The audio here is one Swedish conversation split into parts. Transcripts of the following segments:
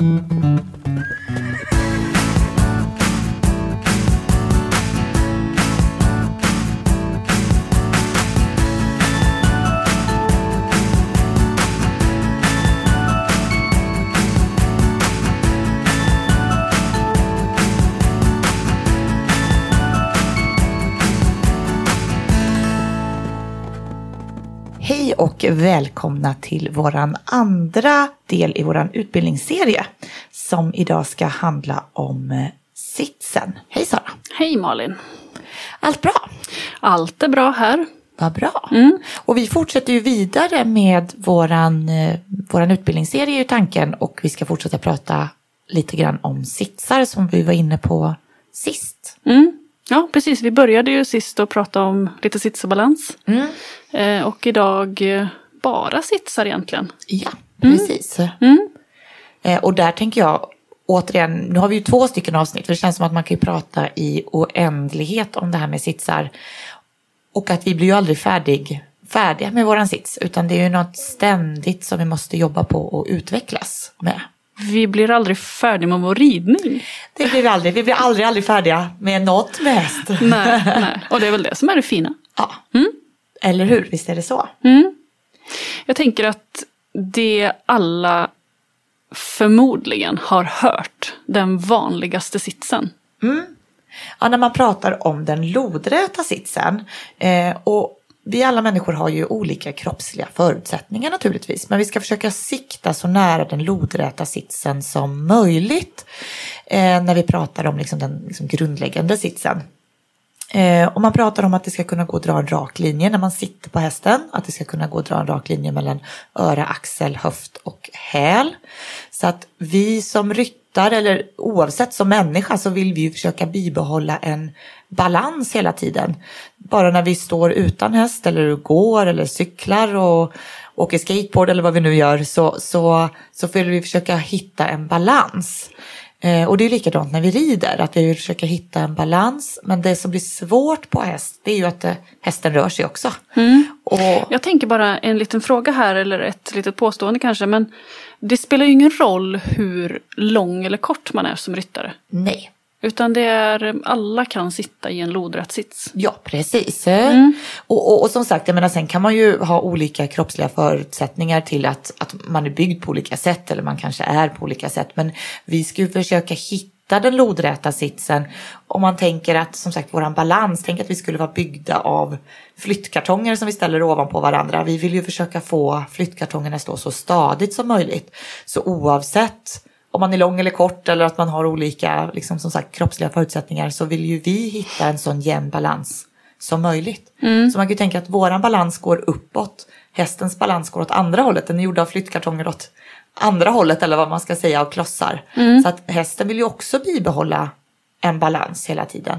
Hej välkomna till våran andra del i våran utbildningsserie som idag ska handla om eh, sitsen. Hej Sara! Hej Malin! Allt bra? Allt är bra här. Vad bra! Och vi fortsätter ju vidare med våran, eh, våran utbildningsserie i tanken och vi ska fortsätta prata lite grann om sitsar som vi var inne på sist. Mm. Ja, precis. Vi började ju sist att prata om lite sits och balans. Mm. Eh, och idag eh, bara sitsar egentligen. Ja, precis. Mm. Eh, och där tänker jag återigen, nu har vi ju två stycken avsnitt för det känns som att man kan ju prata i oändlighet om det här med sitsar. Och att vi blir ju aldrig färdig, färdiga med våran sits utan det är ju något ständigt som vi måste jobba på och utvecklas med. Vi blir aldrig färdiga med vår ridning. Det blir vi aldrig, vi blir aldrig, aldrig färdiga med något med häst. Nej, nej. Och det är väl det som är det fina. Ja. Eller hur, visst är det så? Mm. Jag tänker att det alla förmodligen har hört, den vanligaste sitsen. Mm. Ja, när man pratar om den lodräta sitsen. Eh, och vi alla människor har ju olika kroppsliga förutsättningar naturligtvis. Men vi ska försöka sikta så nära den lodräta sitsen som möjligt. Eh, när vi pratar om liksom den liksom grundläggande sitsen. Eh, och man pratar om att det ska kunna gå att dra en rak linje när man sitter på hästen. Att det ska kunna gå att dra en rak linje mellan öra, axel, höft och häl. Så att vi som ryttare eller oavsett som människa så vill vi ju försöka bibehålla en balans hela tiden. Bara när vi står utan häst eller går eller cyklar och åker skateboard eller vad vi nu gör så, så, så vill vi försöka hitta en balans. Eh, och det är likadant när vi rider, att vi försöka hitta en balans. Men det som blir svårt på häst, det är ju att eh, hästen rör sig också. Och, Jag tänker bara en liten fråga här, eller ett litet påstående kanske. Men det spelar ju ingen roll hur lång eller kort man är som ryttare. nej, Utan det är, alla kan sitta i en lodrätt sits. ja precis. Och, och, och som sagt, jag menar, sen kan man ju ha olika kroppsliga förutsättningar till att, att man är byggd på olika sätt eller man kanske är på olika sätt. Men vi ska ju försöka hitta den lodräta sitsen. Om man tänker att, som sagt, våran balans, tänk att vi skulle vara byggda av flyttkartonger som vi ställer ovanpå varandra. Vi vill ju försöka få flyttkartongerna stå så stadigt som möjligt. Så oavsett om man är lång eller kort eller att man har olika liksom, som sagt, kroppsliga förutsättningar så vill ju vi hitta en sån jämn balans som möjligt. Så man kan ju tänka att våran balans går uppåt, hästens balans går åt andra hållet. Den är gjord av flyttkartonger åt andra hållet eller vad man ska säga av klossar. Så att hästen vill ju också bibehålla en balans hela tiden.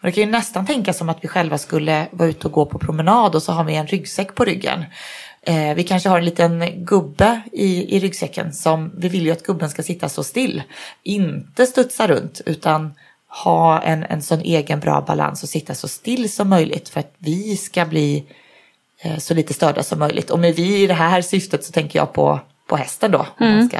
Och det kan ju nästan tänkas som att vi själva skulle vara ute och gå på promenad och så har vi en ryggsäck på ryggen. Eh, vi kanske har en liten gubbe i, i ryggsäcken som vi vill ju att gubben ska sitta så still. Inte studsa runt utan ha en, en sån egen bra balans och sitta så still som möjligt för att vi ska bli eh, så lite störda som möjligt. Och med vi i det här syftet så tänker jag på, på hästen då. Man ska,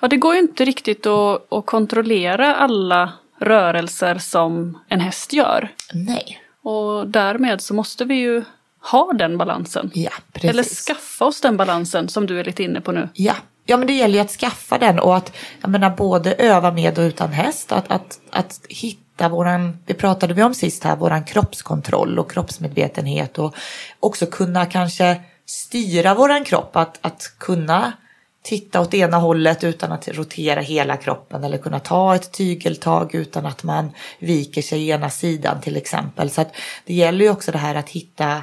Ja, det går ju inte riktigt att, att kontrollera alla rörelser som en häst gör. nej, Och därmed så måste vi ju ha den balansen. ja precis. Eller skaffa oss den balansen som du är lite inne på nu. Ja. ja, men det gäller ju att skaffa den och att jag menar, både öva med och utan häst. Att, att, att hitta våran, det pratade vi om sist här, våran kroppskontroll och kroppsmedvetenhet och också kunna kanske styra våran kropp. Att, att kunna titta åt ena hållet utan att rotera hela kroppen eller kunna ta ett tygeltag utan att man viker sig ena sidan till exempel. Så att det gäller ju också det här att hitta,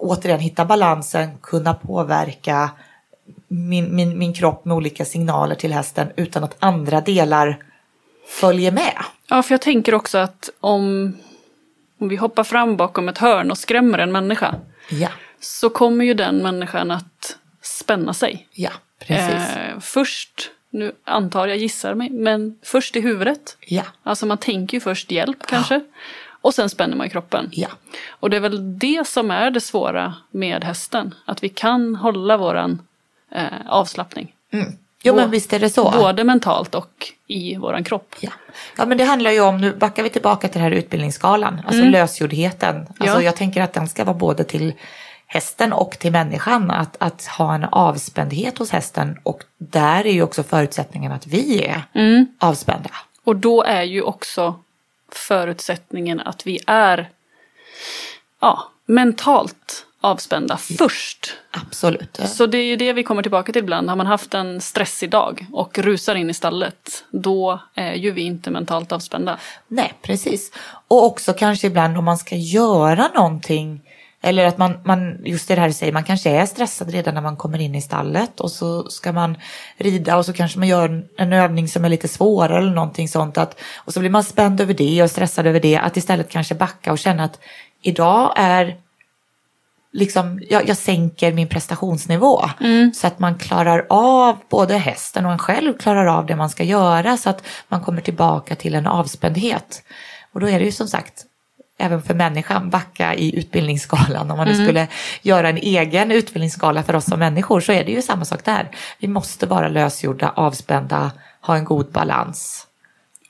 återigen hitta balansen, kunna påverka min, min, min kropp med olika signaler till hästen utan att andra delar följer med. Ja, för jag tänker också att om, om vi hoppar fram bakom ett hörn och skrämmer en människa Ja, så kommer ju den människan att spänna sig. ja, precis. Eh, först, nu antar jag gissar mig, men först i huvudet. Ja, Alltså man tänker ju först hjälp kanske. Och sen spänner man i kroppen. ja, Och det är väl det som är det svåra med hästen. Att vi kan hålla våran eh, avslappning. mm, Jo men visst är det så. Både mentalt och i våran kropp. Ja. ja men det handlar ju om, nu backar vi tillbaka till den här utbildningsskalan, alltså mm. lösgjordheten. Alltså ja. jag tänker att den ska vara både till hästen och till människan. Att, att ha en avspändhet hos hästen och där är ju också förutsättningen att vi är mm. avspända. Och då är ju också förutsättningen att vi är ja, mentalt avspända först. Absolut. Så det är ju det vi kommer tillbaka till ibland. Har man haft en stressig dag och rusar in i stallet, då är ju vi inte mentalt avspända. Nej, precis. Och också kanske ibland om man ska göra någonting eller att man, man, just det här du säger, man kanske är stressad redan när man kommer in i stallet och så ska man rida och så kanske man gör en övning som är lite svårare eller någonting sånt. Att, och så blir man spänd över det och stressad över det. Att istället kanske backa och känna att idag är liksom, jag, jag sänker min prestationsnivå. Mm. Så att man klarar av, både hästen och en själv klarar av det man ska göra så att man kommer tillbaka till en avspändhet. Och då är det ju som sagt även för människan backa i utbildningsskalan. Om man nu mm. skulle göra en egen utbildningsskala för oss som människor så är det ju samma sak där. Vi måste vara lösgjorda, avspända, ha en god balans.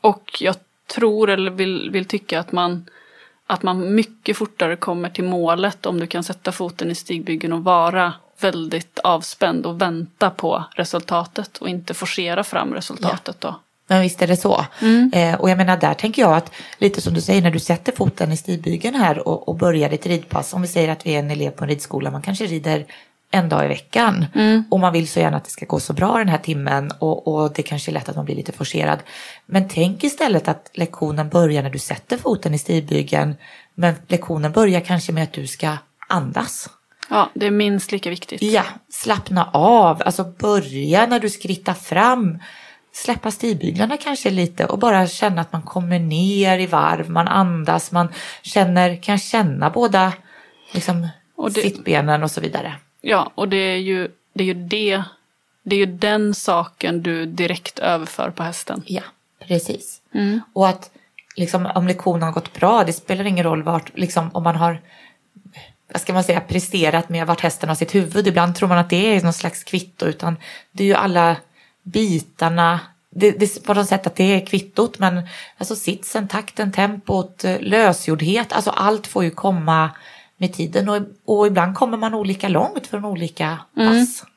Och jag tror eller vill, vill tycka att man, att man mycket fortare kommer till målet om du kan sätta foten i stigbyggen och vara väldigt avspänd och vänta på resultatet och inte forcera fram resultatet ja. då. Men visst är det så. Mm. Eh, och jag menar där tänker jag att lite som du säger när du sätter foten i stigbygeln här och, och börjar ditt ridpass. Om vi säger att vi är en elev på en ridskola, man kanske rider en dag i veckan. Mm. Och man vill så gärna att det ska gå så bra den här timmen och, och det kanske är lätt att man blir lite forcerad. Men tänk istället att lektionen börjar när du sätter foten i stigbygeln. Men lektionen börjar kanske med att du ska andas. Ja, det är minst lika viktigt. Ja, slappna av, alltså börja när du skrittar fram släppa stigbyglarna kanske lite och bara känna att man kommer ner i varv, man andas, man känner, kan känna båda liksom, och det, sittbenen och så vidare. Ja, och det är ju det, är ju det, det är ju den saken du direkt överför på hästen. Ja, precis. Mm. Och att liksom, om lektionen har gått bra, det spelar ingen roll vart, liksom, om man har vad ska man säga, presterat med vart hästen har sitt huvud. Ibland tror man att det är någon slags kvitto, utan det är ju alla bitarna. Det, det på något sätt att det är kvittot men alltså sitsen, takten, tempot, lösgjordhet, alltså allt får ju komma med tiden och, och ibland kommer man olika långt från olika mm. pass. Mm.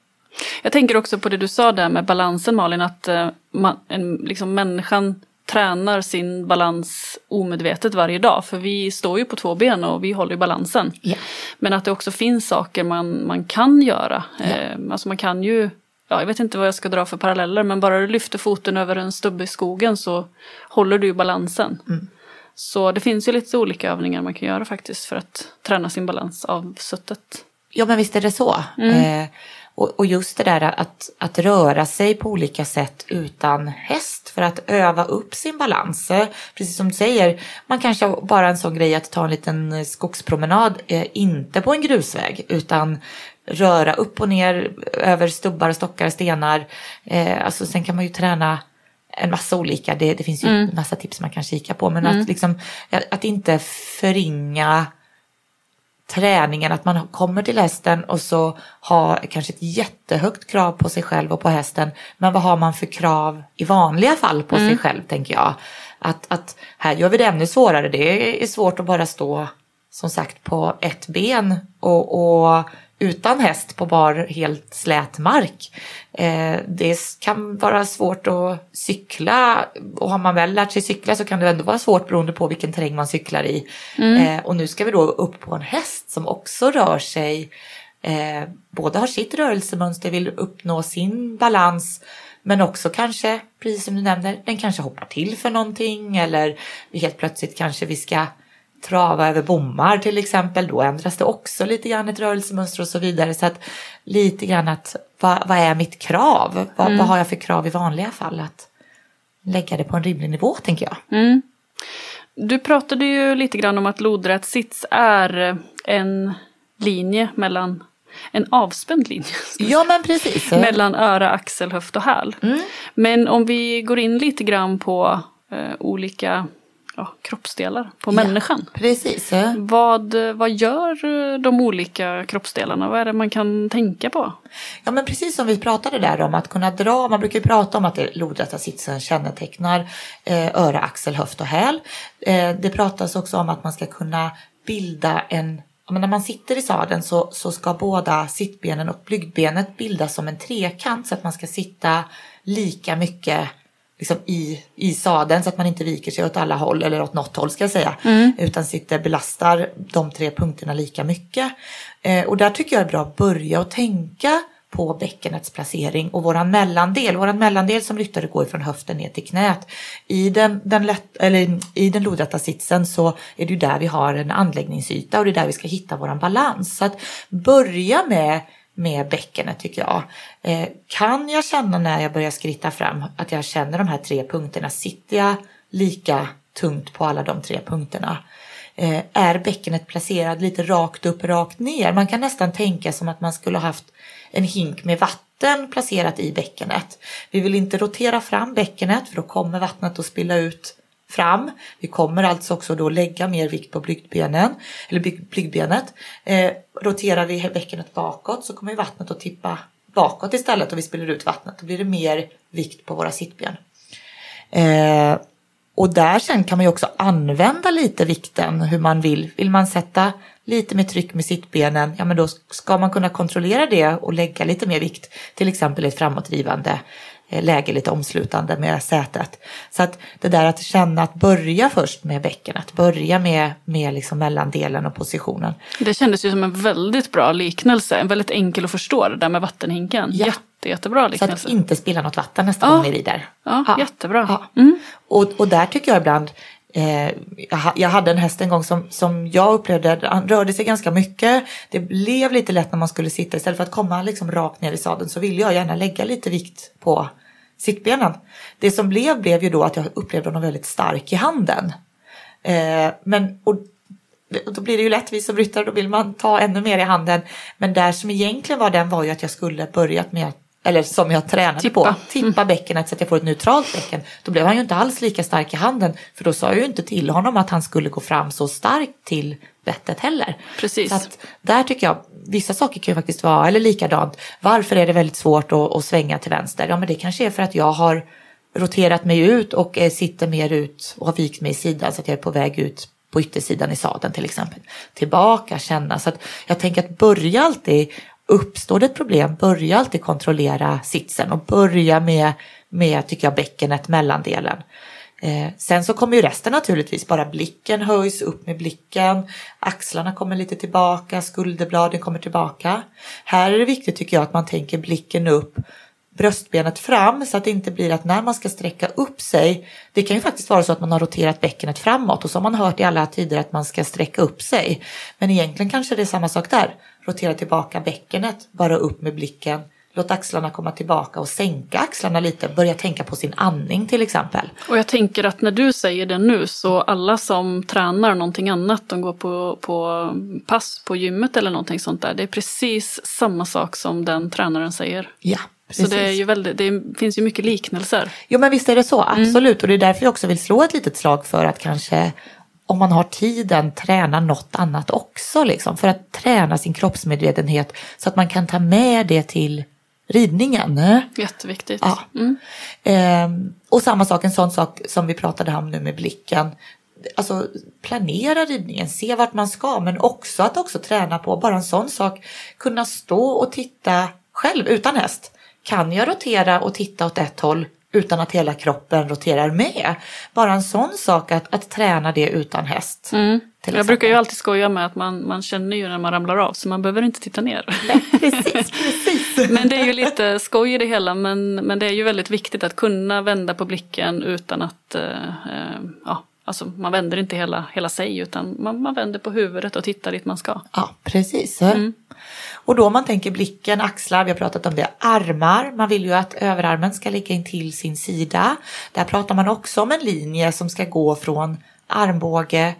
Jag tänker också på det du sa där med balansen Malin, att uh, man, en, liksom människan tränar sin balans omedvetet varje dag. För vi står ju på två ben och vi håller balansen. Yeah. Men att det också finns saker man, man kan göra. Yeah. Eh, alltså man kan ju ja, jag vet inte vad jag ska dra för paralleller, men bara du lyfter foten över en stubbe i skogen så håller du balansen. Mm. Så det finns ju lite olika övningar man kan göra faktiskt för att träna sin balans av suttet. Ja, men visst är det så. Mm. Eh, och, och, just det där att, att röra sig på olika sätt utan häst för att öva upp sin balans. Eh, precis som du säger, man kanske bara en sån grej att ta en liten skogspromenad, eh, inte på en grusväg utan röra upp och ner över stubbar, stockar, stenar. Eh, alltså sen kan man ju träna en massa olika, det, det finns ju mm. en massa tips man kan kika på, men mm. att, liksom, att inte förringa träningen, att man kommer till hästen och så har kanske ett jättehögt krav på sig själv och på hästen, men vad har man för krav i vanliga fall på mm. sig själv, tänker jag. Att, att här gör vi det ännu svårare, det är svårt att bara stå som sagt på ett ben och, och utan häst på bar helt slät mark. Eh, det kan vara svårt att cykla och har man väl lärt sig cykla så kan det ändå vara svårt beroende på vilken terräng man cyklar i. Mm. Eh, och nu ska vi då upp på en häst som också rör sig, eh, både har sitt rörelsemönster, vill uppnå sin balans men också kanske, precis som du nämner, den kanske hoppar till för någonting eller helt plötsligt kanske vi ska trava över bommar till exempel, då ändras det också lite grann ett rörelsemönster och så vidare. Så att lite grann att vad, vad är mitt krav? Vad, mm. vad, har jag för krav i vanliga fall? Att lägga det på en rimlig nivå tänker jag. Mm. Du pratade ju lite grann om att lodrät sits är en linje mellan en avspänd linje. Ja men precis. mellan öra, axel, höft och häl. Mm. Men om vi går in lite grann på eh, olika ja, kroppsdelar på människan. Precis. Vad, vad gör de olika kroppsdelarna? Vad är det man kan tänka på? Ja men precis som vi pratade där om att kunna dra, man brukar prata om att det lodrätta sitsen kännetecknar eh, öra, axel, höft och häl. Eh, det pratas också om att man ska kunna bilda en men när man sitter i sadeln så, så ska båda sittbenen och blygdbenet bildas som en trekant så att man ska sitta lika mycket liksom i, i sadeln så att man inte viker sig åt alla håll eller åt något håll ska jag säga. Mm. Utan sitter belastar de tre punkterna lika mycket. Eh, och där tycker jag är bra att börja och tänka på bäckenets placering och våran mellandel, våran mellandel som ryttare går från höften ner till knät. I den, den, lätt, eller i den lodrätta sitsen så är det ju där vi har en anläggningsyta och det är där vi ska hitta våran balans. Så att börja med med bäckenet tycker jag. Eh, kan jag känna när jag börjar skritta fram att jag känner de här tre punkterna? Sitter jag lika tungt på alla de tre punkterna? Eh, är bäckenet placerad lite rakt upp, rakt ner? Man kan nästan tänka som att man skulle haft en hink med vatten placerat i bäckenet. Vi vill inte rotera fram bäckenet för då kommer vattnet att spilla ut fram. Vi kommer alltså också då lägga mer vikt på blygdbenen, eller blygdbenet. Eh, roterar vi bäckenet bakåt så kommer vattnet att tippa bakåt istället och vi spiller ut vattnet. Då blir det mer vikt på våra sittben. Eh, och där sen kan man ju också använda lite vikten hur man vill. Vill man sätta lite mer tryck med sittbenen, ja men då ska man kunna kontrollera det och lägga lite mer vikt, till exempel i ett framåtdrivande läge lite omslutande med sätet. Så att det där att känna att börja först med bäcken, att börja med, med liksom mellandelen och positionen. Det kändes ju som en väldigt bra liknelse, en väldigt enkel att förstå det där med vattenhinken. Ja. Jätte, jättebra liknelse. Så att inte spilla något vatten nästa ja. gång ni rider. Ja, ja. jättebra. Ja. Mm. Och, och där tycker jag ibland Eh, jag hade en häst en gång som, som jag upplevde, han rörde sig ganska mycket. Det blev lite lätt när man skulle sitta, istället för att komma liksom rakt ner i sadeln så ville jag gärna lägga lite vikt på sittbenen. Det som blev blev ju då att jag upplevde honom väldigt stark i handen. Eh, men och, då blir det ju lätt, vi som ryttare, då vill man ta ännu mer i handen. Men där som egentligen var den var ju att jag skulle börjat med att eller som jag tränade tippa. på, tippa bäckenet så att jag får ett neutralt bäcken. Då blev han ju inte alls lika stark i handen för då sa jag ju inte till honom att han skulle gå fram så starkt till bettet heller. Precis. Så att där tycker jag, vissa saker kan ju faktiskt vara, eller likadant, varför är det väldigt svårt att, att svänga till vänster? Ja men det kanske är för att jag har roterat mig ut och sitter mer ut och har vikt mig i sidan så att jag är på väg ut på yttersidan i sadeln till exempel. Tillbaka, känna. Så att jag tänker att börja alltid uppstår det ett problem, börja alltid kontrollera sitsen och börja med, med tycker jag, bäckenet, mellandelen. Eh, sen så kommer ju resten naturligtvis, bara blicken höjs upp med blicken, axlarna kommer lite tillbaka, skulderbladen kommer tillbaka. Här är det viktigt tycker jag att man tänker blicken upp, bröstbenet fram så att det inte blir att när man ska sträcka upp sig, det kan ju faktiskt vara så att man har roterat bäckenet framåt och så har man hört i alla tider att man ska sträcka upp sig. Men egentligen kanske det är samma sak där rotera tillbaka bäckenet, bara upp med blicken. Låt axlarna komma tillbaka och sänka axlarna lite. Börja tänka på sin andning till exempel. Och jag tänker att när du säger det nu så alla som tränar någonting annat, de går på, på pass på gymmet eller någonting sånt där. Det är precis samma sak som den tränaren säger. Ja. Precis. Så det, är ju väldigt, det finns ju mycket liknelser. Jo men visst är det så, mm. absolut. Mm. Och det är därför jag också vill slå ett litet slag för att kanske om man har tiden träna något annat också liksom för att träna sin kroppsmedvetenhet så att man kan ta med det till ridningen. Jätteviktigt. Ja. Mm. Ehm, och samma sak, en sån sak som vi pratade om nu med blicken. Alltså planera ridningen, se vart man ska men också att också träna på, bara en sån sak, kunna stå och titta själv utan häst. Kan jag rotera och titta åt ett håll utan att hela kroppen roterar med. Bara en sån sak att, att träna det utan häst. Mm. Jag brukar ju alltid skoja med att man, man känner ju när man ramlar av så man behöver inte titta ner. Nej, precis, precis. men det är ju lite skoj i det hela men, men det är ju väldigt viktigt att kunna vända på blicken utan att eh, eh, ja, Alltså man vänder inte hela, hela sig utan man, man vänder på huvudet och tittar dit man ska. Ja, precis. Mm. Och då om man tänker blicken, axlar, vi har pratat om det, armar. Man vill ju att överarmen ska ligga in till sin sida. Där pratar man också om en linje som ska gå från armbåge,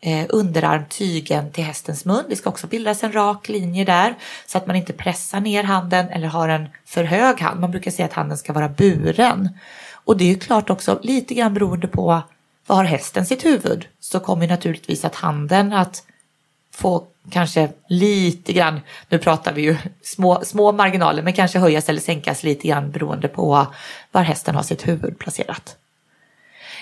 eh, underarm, tygen till hästens mun. Det ska också bildas en rak linje där så att man inte pressar ner handen eller har en för hög hand. Man brukar säga att handen ska vara buren. Och det är ju klart också lite grann beroende på var hästen sitt huvud? Så kommer naturligtvis att handen att få kanske lite grann, nu pratar vi ju små, små marginaler, men kanske höjas eller sänkas lite grann beroende på var hästen har sitt huvud placerat.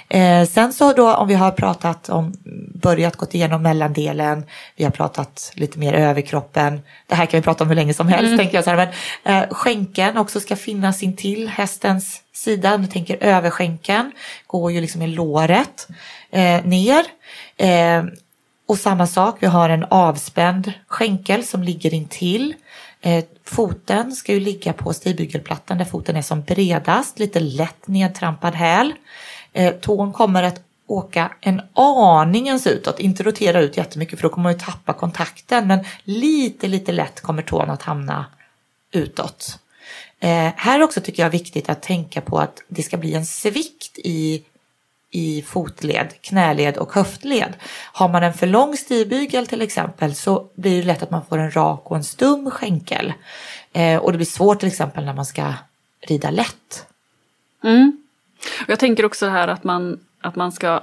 Eh, sen så då om vi har pratat om, börjat gått igenom mellandelen, vi har pratat lite mer överkroppen. Det här kan vi prata om hur länge som helst mm. tänker jag. Så här, men eh, skänken också ska finnas in till hästens sida. Om du tänker överskänken går ju liksom i låret eh, ner. Och samma sak, vi har en avspänd skänkel som ligger intill. Eh, foten ska ju ligga på stigbygelplattan där foten är som bredast, lite lätt nedtrampad häl. Eh, tån kommer att åka en aningens utåt, inte rotera ut jättemycket för då kommer man ju tappa kontakten, men lite, lite lätt kommer tån att hamna utåt. Eh, här också tycker jag är viktigt att tänka på att det ska bli en svikt i, i fotled, knäled och höftled. Har man en för lång stigbygel till exempel så blir det lätt att man får en rak och en stum skänkel. Eh, och det blir svårt till exempel när man ska rida lätt. Mm. Jag tänker också här att man, att man ska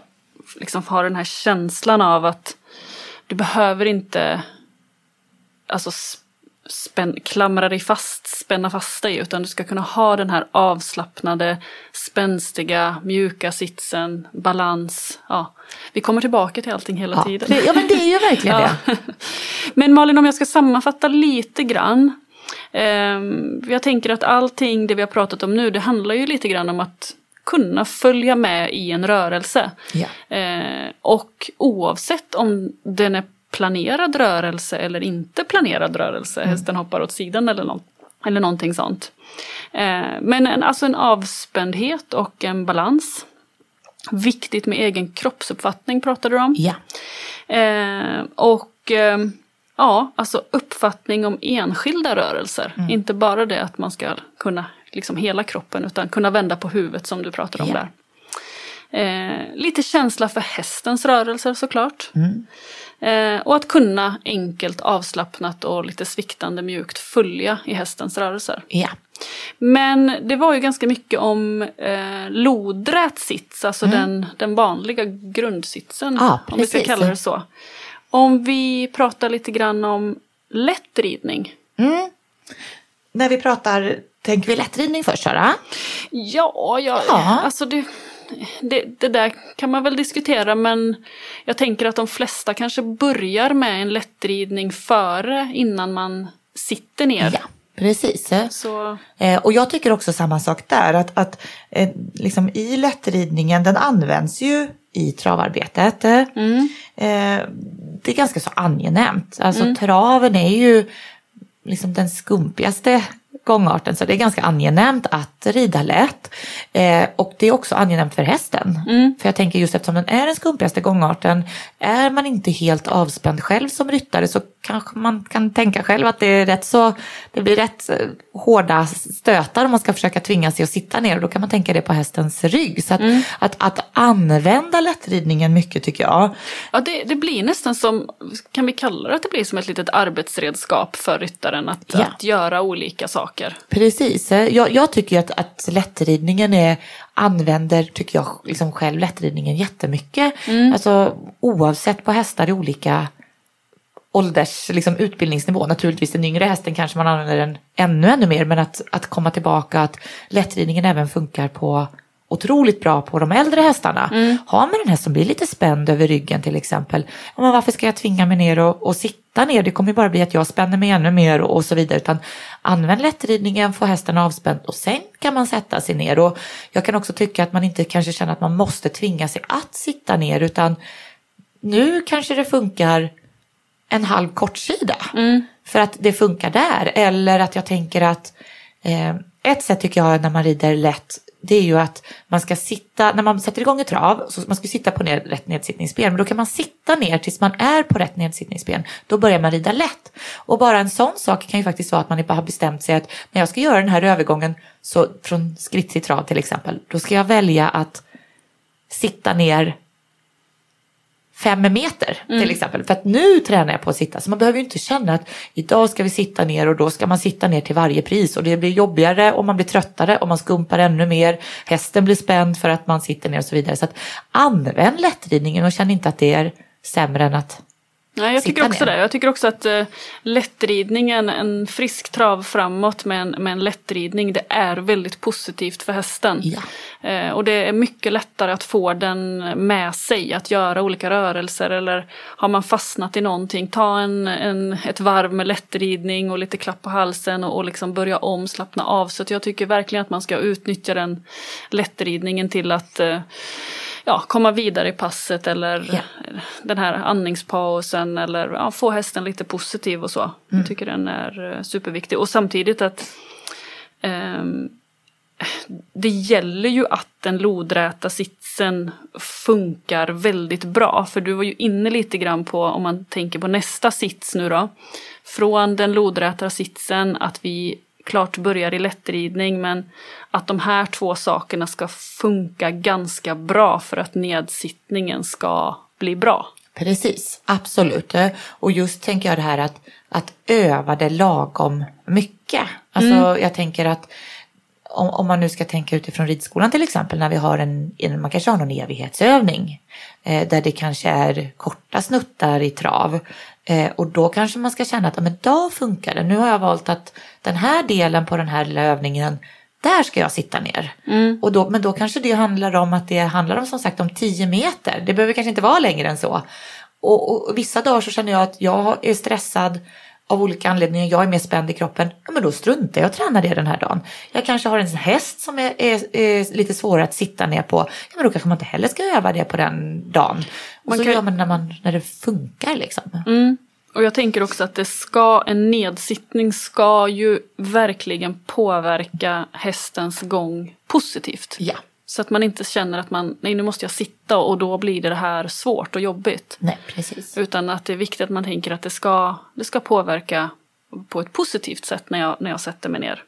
liksom ha den här känslan av att du behöver inte alltså spänn, klamra dig fast, spänna fast dig, utan du ska kunna ha den här avslappnade, spänstiga, mjuka sitsen, balans. Ja. Vi kommer tillbaka till allting hela ja, tiden. Det, ja men det är ju verkligen ja. det. Men Malin, om jag ska sammanfatta lite grann. Eh, jag tänker att allting det vi har pratat om nu, det handlar ju lite grann om att kunna följa med i en rörelse. Ja. Eh, och oavsett om den är planerad rörelse eller inte planerad rörelse, mm. hästen hoppar åt sidan eller, något, eller någonting sånt. Eh, men en, alltså en avspändhet och en balans. Viktigt med egen kroppsuppfattning pratade du om. Ja. Eh, och eh, ja, alltså uppfattning om enskilda rörelser. Mm. Inte bara det att man ska kunna liksom hela kroppen utan kunna vända på huvudet som du pratade om ja. där. Eh, lite känsla för hästens rörelser såklart. Mm. Eh, och att kunna enkelt avslappnat och lite sviktande mjukt följa i hästens rörelser. Ja. Men det var ju ganska mycket om eh, lodrät sits, alltså mm. den, den vanliga grundsitsen. Ah, om vi ska kalla det så. Om vi pratar lite grann om lättridning. Mm. När vi pratar Tänker vi lättridning först Sara? Ja, ja, ja. alltså det, det, det, där kan man väl diskutera men jag tänker att de flesta kanske börjar med en lättridning före innan man sitter ner. Ja. Precis. Så... Eh, och jag tycker också samma sak där, att, att eh, liksom i lättridningen, den används ju i travarbetet. Mm. Eh, det är ganska så angenämt. Alltså mm. traven är ju liksom den skumpigaste gångarten så det är ganska angenämt att rida lätt. Eh, och det är också angenämt för hästen. Mm. För jag tänker just eftersom den är den skumpigaste gångarten, är man inte helt avspänd själv som ryttare så kanske man kan tänka själv att det är rätt så, det blir rätt eh, hårda stötar om man ska försöka tvinga sig att sitta ner och då kan man tänka det på hästens rygg. Så att, mm. att, att, använda lättridningen mycket tycker jag. Ja, det, det, blir nästan som, kan vi kalla det att det blir som ett litet arbetsredskap för ryttaren att, ja. att göra olika saker. Precis, jag, jag tycker att, att lättridningen är, använder, tycker jag liksom själv, lättridningen jättemycket. Mm. Alltså oavsett på hästar i olika ålders liksom, utbildningsnivå. Naturligtvis den yngre hästen kanske man använder den ännu, ännu mer, men att, att komma tillbaka att lättridningen även funkar på otroligt bra på de äldre hästarna. Mm. Har man en häst som blir lite spänd över ryggen till exempel, men varför ska jag tvinga mig ner och, och sitta ner? Det kommer bara bli att jag spänner mig ännu mer och, och så vidare. Utan använd lättridningen, få hästen avspänd och sen kan man sätta sig ner. Och jag kan också tycka att man inte kanske känner att man måste tvinga sig att sitta ner utan nu kanske det funkar en halv kortsida. Mm. För att det funkar där. Eller att jag tänker att eh, ett sätt tycker jag när man rider lätt det är ju att man ska sitta, när man sätter igång ett trav, så man ska sitta på ner, rätt nedsittningsben, men då kan man sitta ner tills man är på rätt nedsittningsben. Då börjar man rida lätt. Och bara en sån sak kan ju faktiskt vara att man har bestämt sig att när jag ska göra den här övergången, så från skritt till trav till exempel, då ska jag välja att sitta ner fem meter till mm. exempel. För att nu tränar jag på att sitta så man behöver ju inte känna att idag ska vi sitta ner och då ska man sitta ner till varje pris och det blir jobbigare och man blir tröttare och man skumpar ännu mer. Hästen blir spänd för att man sitter ner och så vidare. Så att använd lättridningen och känn inte att det är sämre än att Nej, jag tycker också ner. det. Jag tycker också att uh, lättridningen, en frisk trav framåt med en, med en lättridning, det är väldigt positivt för hästen. Ja. Uh, och det är mycket lättare att få den med sig, att göra olika rörelser eller har man fastnat i någonting, ta en, en, ett varv med lättridning och lite klapp på halsen och, och liksom börja om, slappna av. Så jag tycker verkligen att man ska utnyttja den lättridningen till att uh, ja, komma vidare i passet eller ja. den här andningspausen eller ja, få hästen lite positiv och så. Mm. Jag tycker den är eh, superviktig och samtidigt att um, det gäller ju att den lodräta sitsen funkar väldigt bra. För du var ju inne lite grann på, om man tänker på nästa sits nu då. Från den lodräta sitsen, att vi klart börjar i lättridning men att de här två sakerna ska funka ganska bra för att nedsittningen ska bli bra. Precis, absolut. Och just tänker jag det här att, att öva det lagom mycket. Alltså mm. jag tänker att om, om, man nu ska tänka utifrån ridskolan till exempel när vi har en, man kanske har någon evighetsövning eh, där det kanske är korta snuttar i trav Eh, och då kanske man ska känna att men då funkar det. Nu har jag valt att den här delen på den här lilla övningen, där ska jag sitta ner. Mm. Och då, men då kanske det handlar om att det handlar om som sagt om 10 meter. Det behöver kanske inte vara längre än så. Och, och vissa dagar så känner jag att jag är stressad av olika anledningar, jag är mer spänd i kroppen, ja men då struntar jag och tränar det den här dagen. Jag kanske har en häst som är, är, är lite svårare att sitta ner på, ja men då kanske man inte heller ska öva det på den dagen. Och man så kan... gör man när, man när det funkar liksom. Mm. Och jag tänker också att det ska, en nedsittning ska ju verkligen påverka hästens gång positivt. Ja. Så att man inte känner att man, nej nu måste jag sitta och då blir det, här svårt och jobbigt. Nej, precis. Utan att det är viktigt att man tänker att det ska, det ska påverka på ett positivt sätt när jag, när jag sätter mig ner.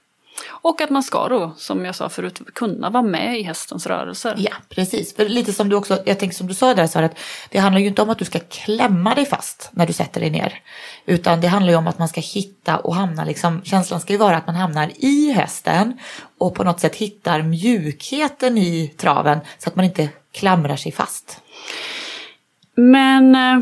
Och att man ska då, som jag sa förut, kunna vara med i hästens rörelser. Ja, precis. För lite som du också, jag tänker som du sa där, så att det handlar ju inte om att du ska klämma dig fast när du sätter dig ner. Utan det handlar ju om att man ska hitta och hamna, liksom, känslan ska ju vara att man hamnar i hästen och på något sätt hittar mjukheten i traven så att man inte klamrar sig fast. Men eh,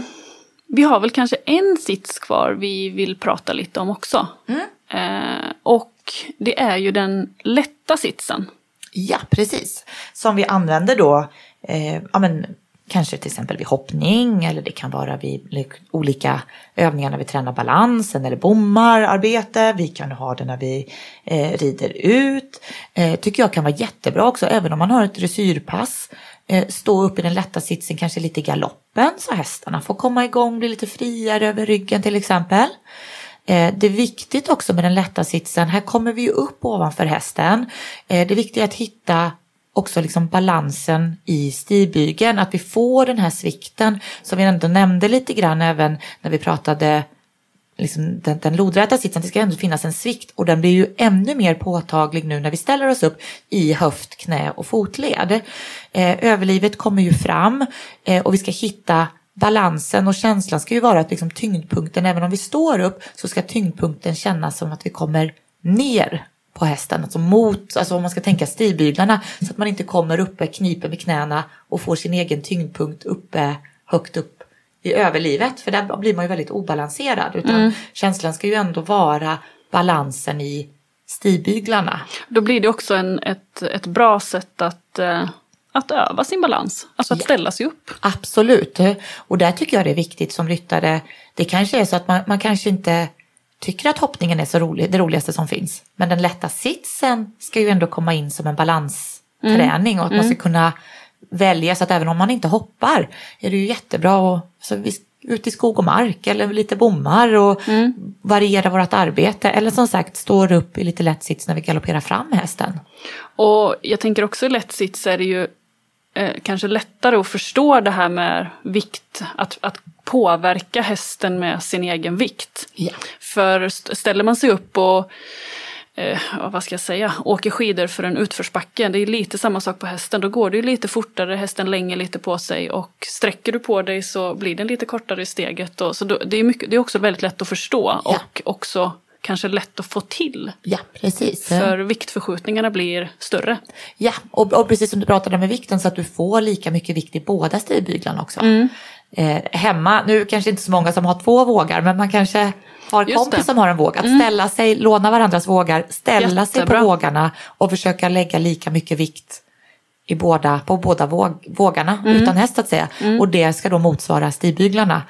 vi har väl kanske en sits kvar vi vill prata lite om också. Mm. Eh, och det är ju den lätta sitsen. Ja, precis. Som vi använder då, eh, ja, men, kanske till exempel vid hoppning eller det kan vara vid olika övningar när vi tränar balansen eller bommararbete. Vi kan ha det när vi eh, rider ut. Eh, tycker jag kan vara jättebra också, även om man har ett dressyrpass. Eh, stå upp i den lätta sitsen, kanske lite i galoppen så hästarna får komma igång, bli lite friare över ryggen till exempel. Eh, det är viktigt också med den lätta sitsen, här kommer vi ju upp ovanför hästen. Eh, det viktiga är att hitta också liksom balansen i stigbygeln, att vi får den här svikten som vi ändå nämnde lite grann även när vi pratade liksom den, den lodräta sitsen, det ska ändå finnas en svikt och den blir ju ännu mer påtaglig nu när vi ställer oss upp i höft, knä och fotled. Eh, överlivet kommer ju fram eh, och vi ska hitta balansen och känslan ska ju vara att liksom tyngdpunkten, även om vi står upp, så ska tyngdpunkten kännas som att vi kommer ner på hästen, alltså mot, alltså om man ska tänka stigbyglarna, så att man inte kommer uppe, kniper med knäna och får sin egen tyngdpunkt uppe, högt upp i överlivet, för där blir man ju väldigt obalanserad, utan mm. känslan ska ju ändå vara balansen i stigbyglarna. Då blir det också en, ett, ett bra sätt att eh att öva sin balans, alltså att ställa sig upp. Absolut, och där tycker jag det är viktigt som ryttare. Det kanske är så att man, man kanske inte tycker att hoppningen är så rolig, det roligaste som finns. Men den lätta sitsen ska ju ändå komma in som en balansträning mm. och att man ska mm. kunna välja så att även om man inte hoppar är det ju jättebra att alltså, ut i skog och mark eller lite bommar och mm. variera vårt arbete. Eller som sagt står upp i lite lätt sits när vi galopperar fram hästen. Och jag tänker också lätt sits är det ju eh, kanske lättare att förstå det här med vikt, att, att påverka hästen med sin egen vikt. Ja. För ställer man sig upp och eh, vad ska jag säga, åker skidor för en utförsbacke. Det är lite samma sak på hästen. Då går det lite fortare, hästen länger lite på sig och sträcker du på dig så blir den lite kortare i steget. Och, så då, det, är mycket, det är också väldigt lätt att förstå Ja. och också kanske lätt att få till. Ja, precis. För viktförskjutningarna blir större. Ja, och, och precis som du pratade med vikten så att du får lika mycket vikt i båda stigbyglarna också. Mm. Eh, hemma, nu kanske inte så många som har två vågar, men man kanske har Just kompis det. Mm. som har en våg. Att ställa sig, låna varandras vågar, ställa sig Jättebra. på vågarna och försöka lägga lika mycket vikt i båda, på båda våg, vågarna Mm. utan häst att säga. Och det ska då motsvara stigbyglarna.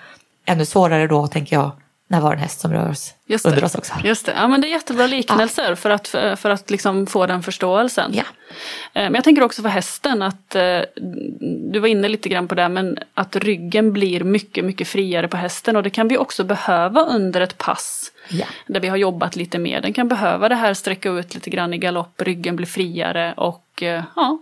Ännu svårare då, tänker jag, när vi har en häst som rör oss Just under det. oss också. Just det. Ja, men det är jättebra liknelser för att, för att liksom få den förståelsen. Ja. Eh, Men jag tänker också för hästen att eh, du var inne lite grann på det men att ryggen blir mycket mycket friare på hästen och det kan vi också behöva under ett pass Ja. där vi har jobbat lite mer. Den kan behöva det här sträcka ut lite grann i galopp, ryggen blir friare och eh, ja,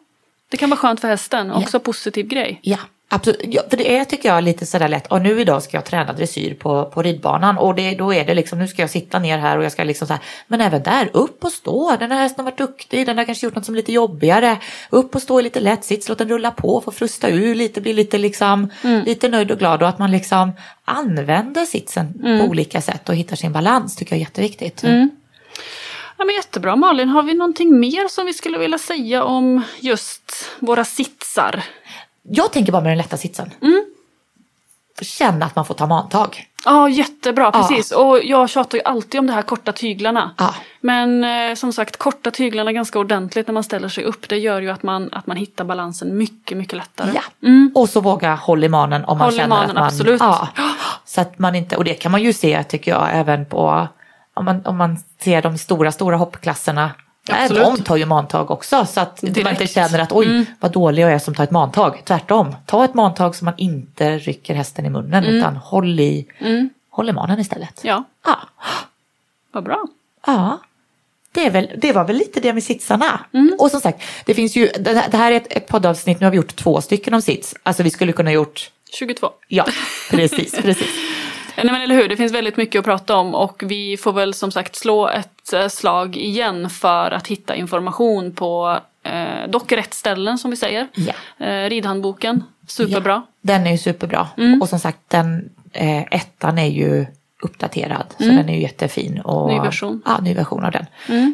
det kan vara skönt för hästen, också positiv grej. Ja, absolut. Ja, för det är tycker jag lite sådär lätt. Och nu idag ska jag träna dressyr på, på ridbanan och det, då är det liksom, nu ska jag sitta ner här och jag ska liksom så här, men även där, upp och stå. Den här hästen har varit duktig, den har kanske gjort något som är lite jobbigare. Upp och stå i lite lätt sits, låt den rulla på, få frusta ur lite, bli lite liksom, lite nöjd och glad och att man liksom använder sitsen på olika sätt och hittar sin balans tycker jag är jätteviktigt. Ja, men jättebra Malin, har vi någonting mer som vi skulle vilja säga om just våra sitsar? Jag tänker bara med den lätta sitsen. Känna att man får ta mantag. Ja, jättebra, Ja. precis. Och jag tjatar ju alltid om de här korta tyglarna. Ja. Men eh, som sagt, korta tyglarna ganska ordentligt när man ställer sig upp. Det gör ju att man, att man hittar balansen mycket, mycket lättare. Ja, och så våga hålla i manen om man Håll känner manen, att man... absolut. Ja, så att man inte, och det kan man ju se tycker jag även på, om man, om man ser de stora, stora hoppklasserna. Nej, Absolut. de tar ju mantag också så att man Direkt. inte känner att oj Mm. vad dålig jag är som tar ett mantag. Tvärtom, ta ett mantag så man inte rycker hästen i munnen utan håll i, håll i manen istället. Mm. Ja, Ja. vad bra. Ja, det, är väl, det var väl lite det med sitsarna. Mm. Och som sagt, det finns ju, det här det här är ett, ett poddavsnitt, nu har vi gjort två stycken om sits. Alltså vi skulle kunna gjort, 22. ja, precis, precis. Nej men eller hur, det finns väldigt mycket att prata om och vi får väl som sagt slå ett eh, slag igen för att hitta information på eh, dock rätt ställen som vi säger. Ja. Eh, ridhandboken, superbra. Ja, den är ju superbra. Och som sagt, den eh, ettan är ju uppdaterad. Så den är ju jättefin. Och, Ny version. Ja, ny version av den.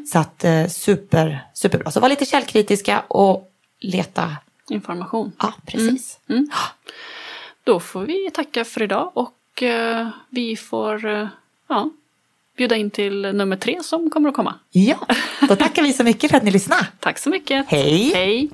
Så att eh, super, superbra. Så var lite källkritiska och leta. Information. Ja, precis. Då får vi tacka för idag och eh, vi får eh, ja, bjuda in till nummer tre som kommer att komma. Ja, då tackar vi så mycket för att ni lyssnade. Tack så mycket. Hej. Hej.